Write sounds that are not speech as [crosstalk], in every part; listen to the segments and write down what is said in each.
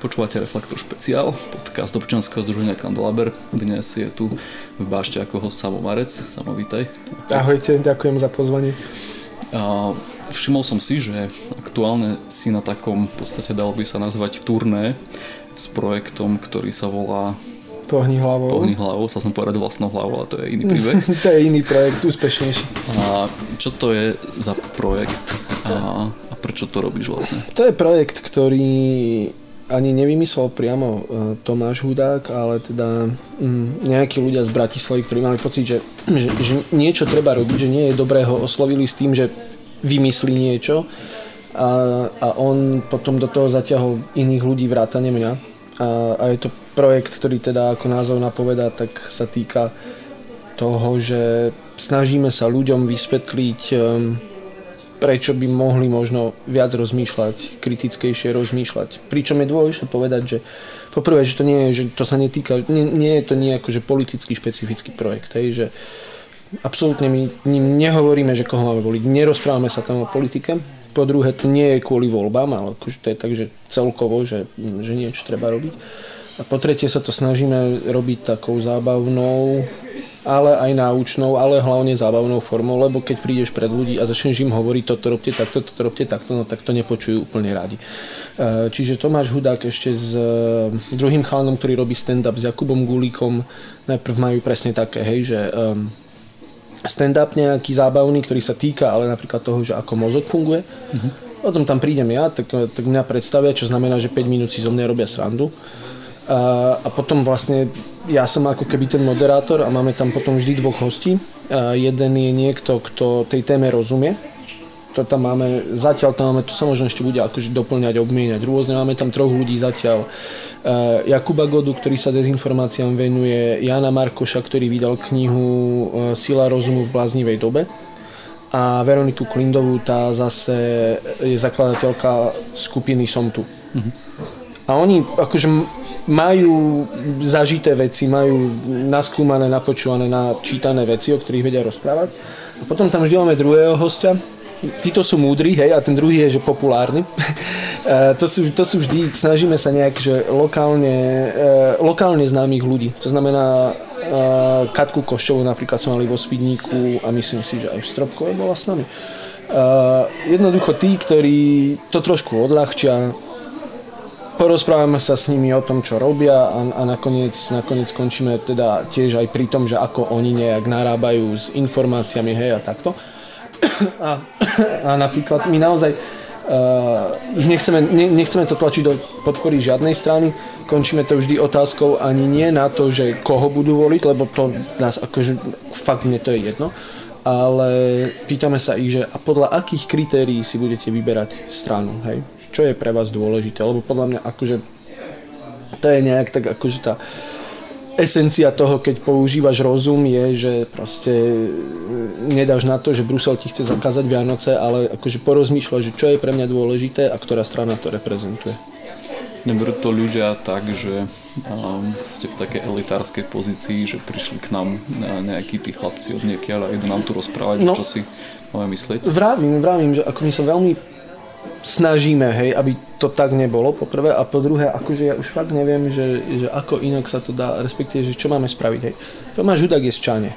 Počúvate Reflektor špeciál, podcast občianského združenia Kandelaber. Dnes je tu v bášte ako host Samo Marec. Samo, vítaj. Ahojte, ďakujem za pozvanie. A všimol som si, že aktuálne si na takom, v podstate dalo by sa nazvať turné s projektom, ktorý sa volá Pohni hlavou. Pohni hlavou, sa som povedať vlastnou hlavou, ale to je iný príbeh. [laughs] to je iný projekt, úspešnejší. A čo to je za projekt a, a prečo to robíš vlastne? To je projekt, ktorý ani nevymyslel priamo uh, Tomáš Hudák, ale teda um, nejakí ľudia z Bratislavy, ktorí mali pocit, že, že, že niečo treba robiť, že nie je dobré ho oslovili s tým, že vymyslí niečo. A, a on potom do toho zaťahol iných ľudí vrátane mňa. A, a je to projekt, ktorý teda ako názov napovedá, tak sa týka toho, že snažíme sa ľuďom vysvetliť um, prečo by mohli možno viac rozmýšľať, kritickejšie rozmýšľať. Pričom je dôležité povedať, že poprvé, že to nie je, že to sa netýka, nie, nie je to nejako, že politický špecifický projekt, hej, že absolútne my ním nehovoríme, že koho máme voliť, nerozprávame sa tam o politike, po druhé, to nie je kvôli voľbám, ale akože to je tak, že celkovo, že, že niečo treba robiť. A po tretie sa to snažíme robiť takou zábavnou, ale aj náučnou, ale hlavne zábavnou formou, lebo keď prídeš pred ľudí a začneš im hovoriť toto robte takto, toto robte takto, no tak to nepočujú úplne radi. E, čiže Tomáš Hudák ešte s e, druhým chalanom, ktorý robí stand-up s Jakubom Gulíkom, najprv majú presne také, hej, že stand-up nejaký zábavný, ktorý sa týka ale napríklad toho, že ako mozog funguje. Uh-huh. Potom tam prídem ja, tak, tak mňa predstavia, čo znamená, že 5 minút si zo mňa robia srandu. A, potom vlastne ja som ako keby ten moderátor a máme tam potom vždy dvoch hostí. A jeden je niekto, kto tej téme rozumie. To tam máme, zatiaľ tam máme, to sa možno ešte bude akože doplňať, obmieniať rôzne. Máme tam troch ľudí zatiaľ. Jakuba Godu, ktorý sa dezinformáciám venuje, Jana Markoša, ktorý vydal knihu e, Sila rozumu v bláznivej dobe a Veroniku Klindovú, tá zase je zakladateľka skupiny Som tu. Mm-hmm. A oni akože majú zažité veci, majú naskúmané, napočúvané, načítané veci, o ktorých vedia rozprávať. A potom tam vždy máme druhého hostia, títo sú múdri, hej, a ten druhý je, že populárny. [laughs] E, to, sú, to sú vždy, snažíme sa nejak, že lokálne, e, lokálne známych ľudí. To znamená, e, Katku Koščovú napríklad sme mali vo Svidníku a myslím si, že aj v Stropkove bola s nami. Jednoducho tí, ktorí to trošku odľahčia, porozprávame sa s nimi o tom, čo robia a, a nakoniec, nakoniec skončíme teda tiež aj pri tom, že ako oni nejak narábajú s informáciami, hej, a takto. [coughs] A, [coughs] a napríklad my naozaj uh, nechceme, ne, nechceme to tlačiť do podpory žiadnej strany, končíme to vždy otázkou ani nie na to, že koho budú voliť, lebo to nás akože, fakt mne to je jedno, ale pýtame sa ich, že a podľa akých kritérií si budete vyberať stranu, hej? Čo je pre vás dôležité, lebo podľa mňa akože to je nejak tak akože tá esencia toho, keď používaš rozum je, že proste e, nedáš na to, že Brusel ti chce zakázať Vianoce, ale akože porozmýšľaš, že čo je pre mňa dôležité a ktorá strana to reprezentuje. Neberú to ľudia tak, že um, ste v takej elitárskej pozícii, že prišli k nám nejakí tí chlapci od niekiaľ a idú nám tu rozprávať, no, čo si máme myslieť? Vravím, vravím, že ako my sa veľmi snažíme, hej, aby to tak nebolo, po prvé, a po druhé, akože ja už fakt neviem, že, že ako inak sa to dá, respektíve, že čo máme spraviť, hej. Tomáš Hudák je z Čane.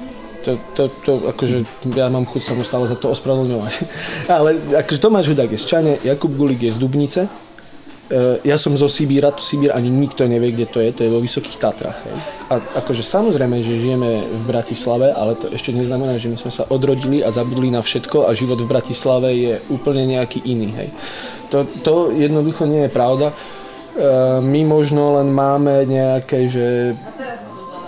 To, to, to, akože, ja mám chuť sa mu stále za to ospravedlňovať. [laughs] Ale akože Tomáš Hudák je z Čane, Jakub Gulik je z Dubnice, ja som zo Sibíra, tu Sibír ani nikto nevie, kde to je, to je vo Vysokých Tatrach. Hej. A akože samozrejme, že žijeme v Bratislave, ale to ešte neznamená, že my sme sa odrodili a zabudli na všetko a život v Bratislave je úplne nejaký iný. Hej. To, to jednoducho nie je pravda. E, my možno len máme nejaké, že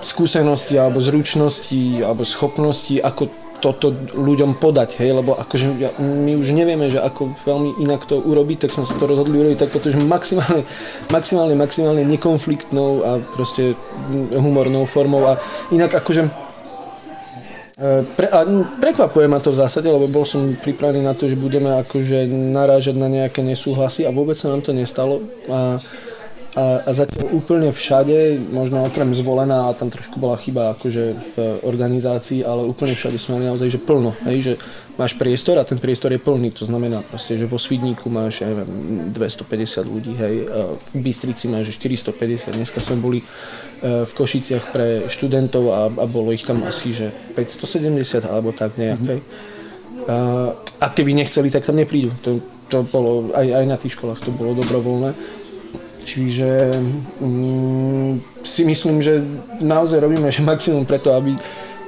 skúsenosti alebo zručnosti alebo schopnosti, ako toto ľuďom podať, hej, lebo akože my už nevieme, že ako veľmi inak to urobiť, tak sme sa to rozhodli urobiť tak, pretože maximálne, maximálne, maximálne nekonfliktnou a proste humornou formou a inak akože e, pre, a prekvapuje ma to v zásade, lebo bol som pripravený na to, že budeme akože narážať na nejaké nesúhlasy a vôbec sa nám to nestalo a a, a zatiaľ úplne všade, možno okrem zvolená, a tam trošku bola chyba akože v organizácii, ale úplne všade sme mali naozaj, že plno, hej, že máš priestor a ten priestor je plný, to znamená proste, že vo Svidníku máš, ja neviem, 250 ľudí, hej, a v Bystrici máš 450, dneska sme boli e, v Košiciach pre študentov a, a bolo ich tam asi, že 570 alebo tak nejak, mm-hmm. hej. A, a keby nechceli, tak tam neprídu. To, to bolo, aj, aj na tých školách to bolo dobrovoľné. Čiže mm, si myslím, že naozaj robíme že maximum preto, aby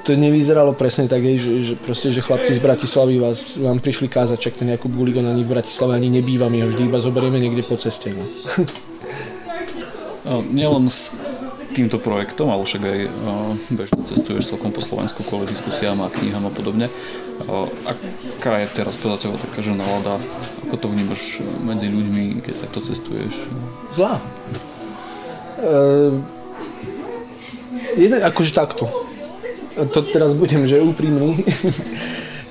to nevyzeralo presne tak, že, že, proste, že chlapci z Bratislavy vás, vám prišli kázať, čak ten Jakub Guligon ani v Bratislave ani nebýva, my ho vždy iba zoberieme niekde po ceste. No. Nielen týmto projektom, ale však aj bežne cestuješ celkom po Slovensku kvôli diskusiám a knihám a podobne. Aká je teraz podľa teba taká, že nálada? Ako to vnímaš medzi ľuďmi, keď takto cestuješ? Zlá. Uh, jeden, akože takto. To teraz budem, že úprimný.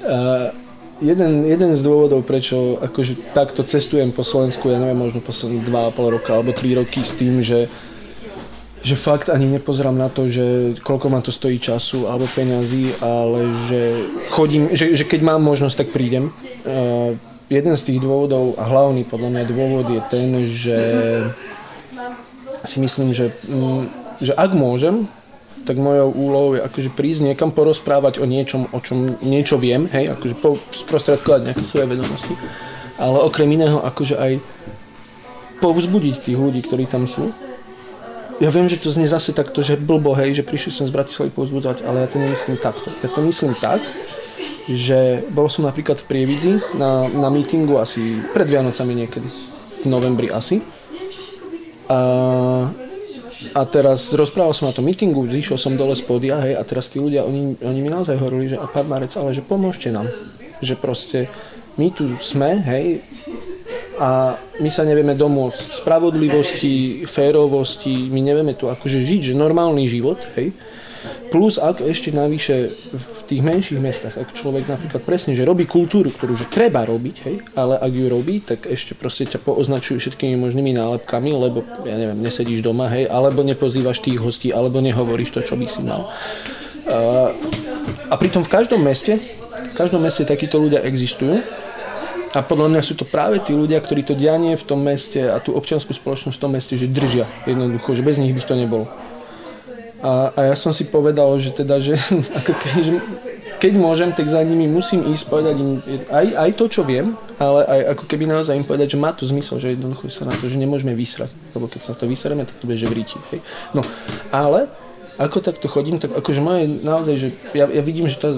uh, [laughs] jeden, jeden z dôvodov, prečo akože takto cestujem po Slovensku, ja neviem, možno posledných 2,5 roka alebo 3 roky s tým, že že fakt ani nepozerám na to, že koľko ma to stojí času alebo peňazí, ale že chodím, že, že keď mám možnosť, tak prídem. Uh, jeden z tých dôvodov a hlavný podľa mňa dôvod je ten, že si myslím, že, um, že ak môžem, tak mojou úlohou je akože prísť niekam porozprávať o niečom, o čom niečo viem, hej, akože po, sprostredkovať nejaké svoje vedomosti, ale okrem iného akože aj povzbudiť tých ľudí, ktorí tam sú ja viem, že to znie zase takto, že blbo, hej, že prišli som z Bratislavy povzbudzovať, ale ja to nemyslím takto. Ja to myslím tak, že bol som napríklad v Prievidzi na, na mítingu asi pred Vianocami niekedy, v novembri asi. A, a teraz rozprával som na tom mítingu, zišiel som dole z podia, hej, a teraz tí ľudia, oni, oni mi naozaj hovorili, že a pán Marec, ale že pomôžte nám. Že proste my tu sme, hej, a my sa nevieme domôcť spravodlivosti, férovosti, my nevieme tu akože žiť, že normálny život, hej. Plus ak ešte navyše v tých menších mestách, ak človek napríklad presne, že robí kultúru, ktorú že treba robiť, hej, ale ak ju robí, tak ešte proste ťa pooznačujú všetkými možnými nálepkami, lebo ja neviem, nesedíš doma, hej, alebo nepozývaš tých hostí, alebo nehovoríš to, čo by si mal. A, a pritom v každom meste, v každom meste takíto ľudia existujú a podľa mňa sú to práve tí ľudia, ktorí to dianie v tom meste a tú občianskú spoločnosť v tom meste, že držia jednoducho, že bez nich by to nebolo. A, a ja som si povedal, že teda, že [laughs] ako keď, keď môžem, tak za nimi musím ísť povedať im aj, aj to, čo viem, ale aj ako keby naozaj im povedať, že má to zmysel, že jednoducho sa na to, že nemôžeme vysrať, lebo keď sa to vysreme, tak to bude, že. Hej. No, ale ako takto chodím, tak akože moje naozaj, že ja, ja vidím, že tá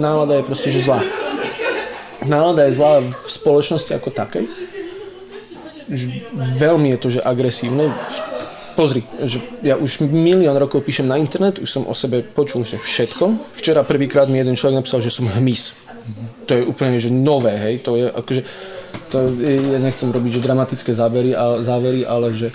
nálada je proste, že zlá nálada je zlá v spoločnosti ako takej. Veľmi je to, že agresívne. Pozri, že ja už milión rokov píšem na internet, už som o sebe počul že všetko. Včera prvýkrát mi jeden človek napísal, že som hmyz. To je úplne že nové, hej. To je akože, to je, ja nechcem robiť že dramatické závery, a, závery ale že e,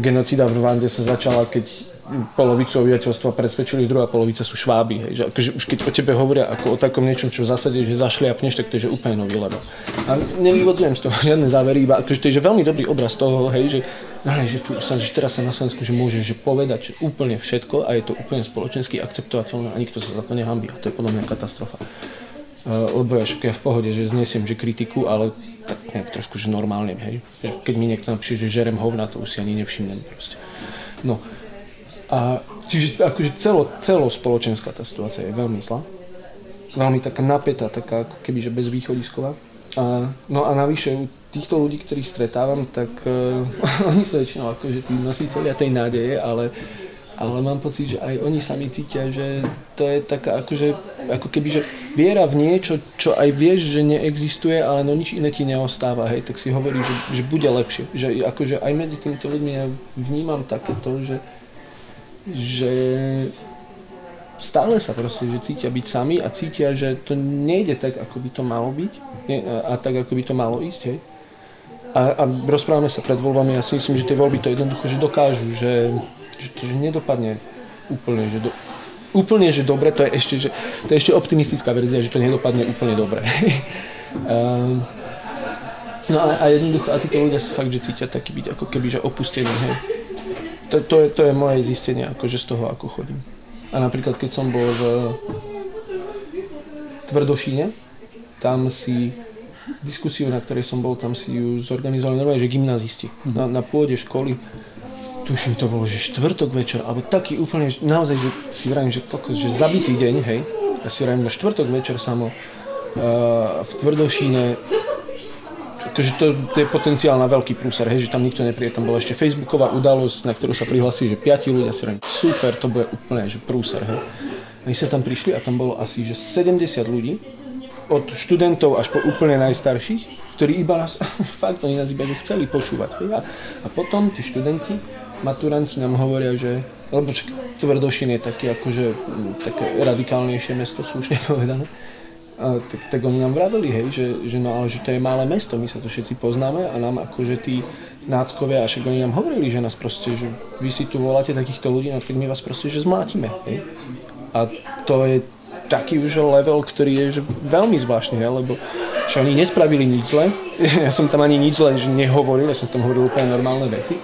genocída v Rwande sa začala, keď polovicu obyvateľstva presvedčili, druhá polovica sú šváby. Hej. Že akože už keď o tebe hovoria ako o takom niečom, čo v že zašliapneš, tak to je že úplne nový level. A nevyvodzujem z toho [laughs] žiadne závery, iba akože to je že veľmi dobrý obraz toho, hej, že, hej, že, tu sa, že teraz sa na Slovensku že môže že povedať že úplne všetko a je to úplne spoločensky akceptovateľné a nikto sa za to nehambí. A to je podľa mňa katastrofa. Uh, lebo ja ja v pohode, že znesiem že kritiku, ale tak nejak trošku, že normálne, hej. Že keď mi niekto napíše, že žerem hovna, to už si ani nevšimnem proste. No, a čiže akože celo, celospoločenská tá situácia je veľmi zlá. Veľmi taká napätá, taká ako keby, že bezvýchodisková. A, no a navyše u týchto ľudí, ktorých stretávam, tak uh, [laughs] oni sú väčšinou akože tí nositeľia tej nádeje, ale, ale mám pocit, že aj oni sami cítia, že to je taká akože, ako keby, že viera v niečo, čo aj vieš, že neexistuje, ale no nič iné ti neostáva, hej, tak si hovorí, že, že bude lepšie. Že akože aj medzi týmito ľuďmi ja vnímam takéto, že, že stále sa proste, že cítia byť sami a cítia, že to nejde tak, ako by to malo byť a, tak, ako by to malo ísť, hej. A, a rozprávame sa pred voľbami, ja si myslím, že tie voľby to jednoducho, že dokážu, že, že to že nedopadne úplne, že do, úplne, že dobre, to je ešte, že, to je ešte optimistická verzia, že to nedopadne úplne dobre. [laughs] No a, a jednoducho, a títo ľudia sa fakt, že cítia taký byť ako keby, že opustení, hej. To, to, je, to je moje zistenie, akože z toho, ako chodím. A napríklad, keď som bol v Tvrdošíne, tam si diskusiu, na ktorej som bol, tam si ju zorganizovali normálne, že gymnazisti. Na, na pôde školy, tuším, to bolo, že štvrtok večer, alebo taký úplne, že naozaj, že si vravím, že, kokos, že zabitý deň, hej, ja si vravím, že štvrtok večer samo uh, v Tvrdošíne akože to, to je potenciál na veľký prúser, hej, že tam nikto nepríde. Tam bola ešte facebooková udalosť, na ktorú sa prihlasili, že piati ľudia si hovorím, super, to bude úplne, že prúser, hej. My sa tam prišli a tam bolo asi, že 70 ľudí, od študentov až po úplne najstarších, ktorí iba nás, [laughs] fakt, oni nás iba že chceli počúvať. Hej. A, a potom tí študenti, maturanti nám hovoria, že lebo Tvrdošin je taký akože také radikálnejšie mesto, slušne [laughs] povedané tak, tak oni nám vraveli, hej, že, že, no, ale že to je malé mesto, my sa to všetci poznáme a nám akože tí náckovia, a však oni nám hovorili, že nás proste, že vy si tu voláte takýchto ľudí, no tak my vás proste, že zmlátime, hej. A to je taký už level, ktorý je že veľmi zvláštny, hej, lebo že oni nespravili nič zle, [laughs] ja som tam ani nič zle že nehovoril, ja som tam hovoril úplne normálne veci.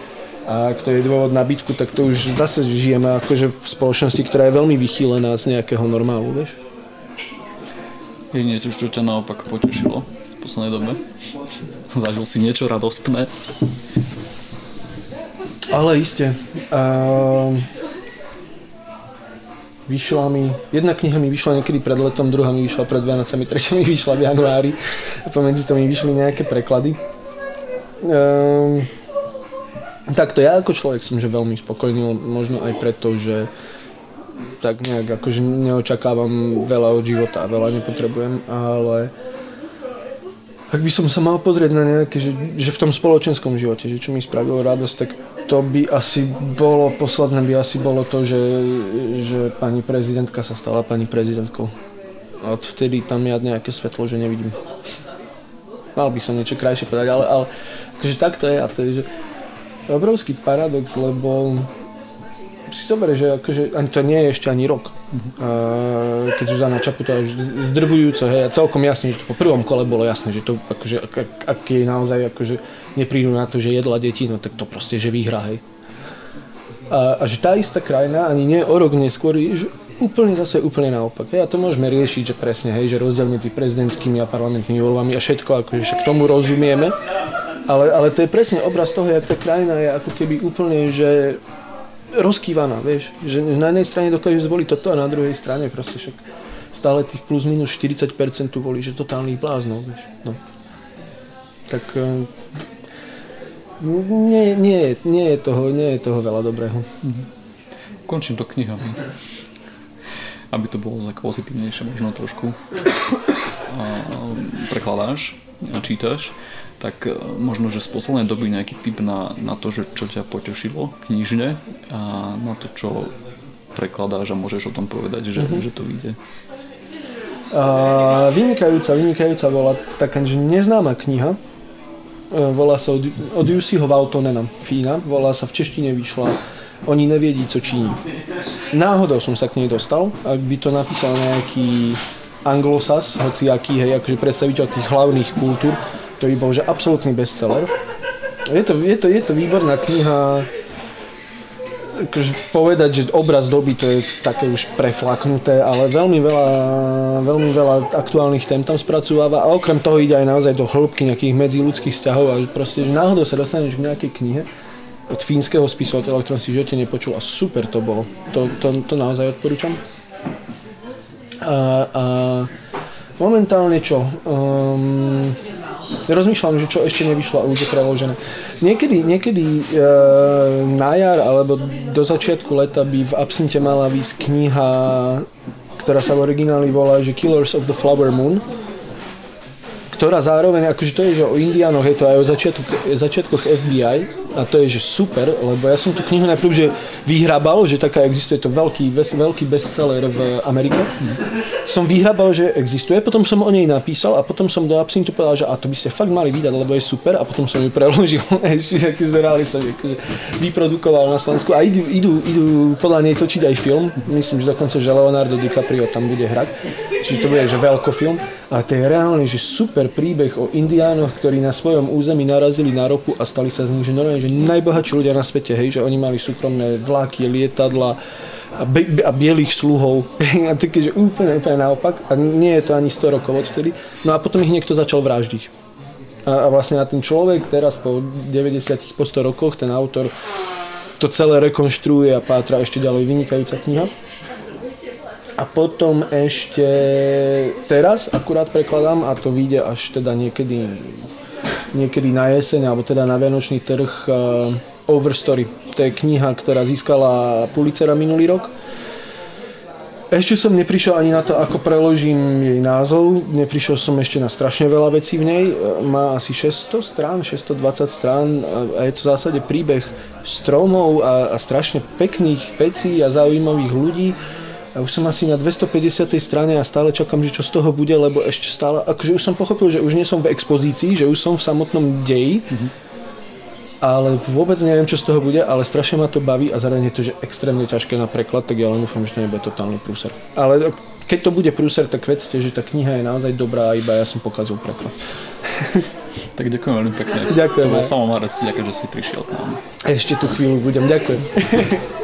A to je dôvod na bitku, tak to už zase žijeme akože v spoločnosti, ktorá je veľmi vychýlená z nejakého normálu, vieš. Je niečo, čo ťa naopak potešilo v poslednej dobe? Zažil si niečo radostné? Ale iste. Uh, vyšla mi, jedna kniha mi vyšla niekedy pred letom, druhá mi vyšla pred Vianocami, tretia mi vyšla v januári a pomedzi to mi vyšli nejaké preklady. Uh, takto ja ako človek som že veľmi spokojný, možno aj preto, že tak nejak akože neočakávam veľa od života veľa nepotrebujem, ale ak by som sa mal pozrieť na nejaké, že, že v tom spoločenskom živote, že čo mi spravilo radosť, tak to by asi bolo, posledné by asi bolo to, že, že pani prezidentka sa stala pani prezidentkou. A odvtedy tam ja nejaké svetlo, že nevidím. Mal by som niečo krajšie povedať, ale, ale akože tak to je a je, že obrovský paradox, lebo si zober, že akože, ani to nie je ešte ani rok. Uh, keď Zuzana Čaputová zdrvujúco, hej, a celkom jasne, že to po prvom kole bolo jasné, že to akože, ak, ak, ak naozaj akože neprídu na to, že jedla deti, no tak to proste, že vyhrá, hej. A, a že tá istá krajina ani nie o rok neskôr je že úplne zase úplne naopak. Hej, a to môžeme riešiť, že presne, hej, že rozdiel medzi prezidentskými a parlamentnými voľbami a všetko, akože však tomu rozumieme, ale, ale to je presne obraz toho, jak tá krajina je ako keby úplne, že rozkývaná, vieš, že na jednej strane dokáže zvoliť toto a na druhej strane proste však stále tých plus minus 40% tu volí, že totálnych bláznov, vieš, no. Tak eh, nie, nie, nie, je toho, nie je toho veľa dobrého. Mhm. Končím to knihami. Aby to bolo tak pozitívnejšie možno trošku. A prekladáš a čítaš tak e, možno, že z poslednej doby nejaký tip na, na to, že čo ťa potešilo knižne a na to, čo prekladáš a môžeš o tom povedať, že, mm-hmm. že to vyjde. Uh, vynikajúca, vynikajúca bola taká že neznáma kniha. Uh, volá sa od, od Jussiho Valtonena, Fína. Volá sa v češtine vyšla Oni neviedí, co činí. Náhodou som sa k nej dostal. Ak by to napísal nejaký anglosas, hociaký, hej, akože predstaviteľ tých hlavných kultúr, to by bol že absolútny bestseller. Je to, je to, je to výborná kniha, akože povedať, že obraz doby to je také už preflaknuté, ale veľmi veľa, veľmi veľa aktuálnych tém tam spracováva a okrem toho ide aj naozaj do hĺbky nejakých medziludských vzťahov a proste, že náhodou sa dostaneš k nejakej knihe od fínskeho spisovateľa, o ktorom si v živote nepočul a super to bolo. To, to, to naozaj odporúčam. A, a momentálne čo? Um, rozmýšľam, že čo ešte nevyšlo a už je preložené. Niekedy, niekedy e, na jar alebo do začiatku leta by v Absinte mala výsť kniha, ktorá sa v origináli volá, že Killers of the Flower Moon ktorá zároveň, akože to je, že o Indiánoch je to aj o začiatku, začiatkoch FBI a to je, že super, lebo ja som tú knihu najprv, že vyhrabal, že taká existuje, to veľký, veľký bestseller v Amerike. Som vyhrabal, že existuje, potom som o nej napísal a potom som do Absintu povedal, že a to by ste fakt mali vydať, lebo je super a potom som ju preložil, [laughs] čiže akože som akože vyprodukoval na Slovensku a idú, idú, idú podľa nej točiť aj film, myslím, že dokonca, že Leonardo DiCaprio tam bude hrať, čiže to bude, že veľko film ale to je reálne, že super príbeh o indiánoch, ktorí na svojom území narazili na ropu a stali sa z nich, že normálne, že najbohatší ľudia na svete, hej, že oni mali súkromné vláky, lietadla, a, be, a bielých sluhov. [laughs] a také, že úplne, úplne naopak. A nie je to ani 100 rokov odtedy. No a potom ich niekto začal vraždiť. A, a vlastne a ten človek teraz po 90 po 100 rokoch, ten autor to celé rekonštruuje a pátra ešte ďalej vynikajúca kniha. A potom ešte teraz akurát prekladám a to vyjde až teda niekedy, niekedy na jeseň alebo teda na Vianočný trh uh, Overstory. To je kniha, ktorá získala Pulitzera minulý rok. Ešte som neprišiel ani na to, ako preložím jej názov. Neprišiel som ešte na strašne veľa vecí v nej. Má asi 600 strán, 620 strán a je to v zásade príbeh stromov a, a strašne pekných vecí a zaujímavých ľudí a už som asi na 250. strane a stále čakám, že čo z toho bude, lebo ešte stále, akože už som pochopil, že už nie som v expozícii, že už som v samotnom deji, mm-hmm. ale vôbec neviem, čo z toho bude, ale strašne ma to baví a zároveň je to, že extrémne ťažké na preklad, tak ja len dúfam, že to nebude totálny prúser. Ale keď to bude prúser, tak vedzte, že tá kniha je naozaj dobrá, iba ja som pokazil preklad. [laughs] tak ďakujem veľmi pekne. Ďakujem. To bol samomarec, ďakujem, že si prišiel k nám. Ešte tu chvíľu budem, ďakujem. [laughs]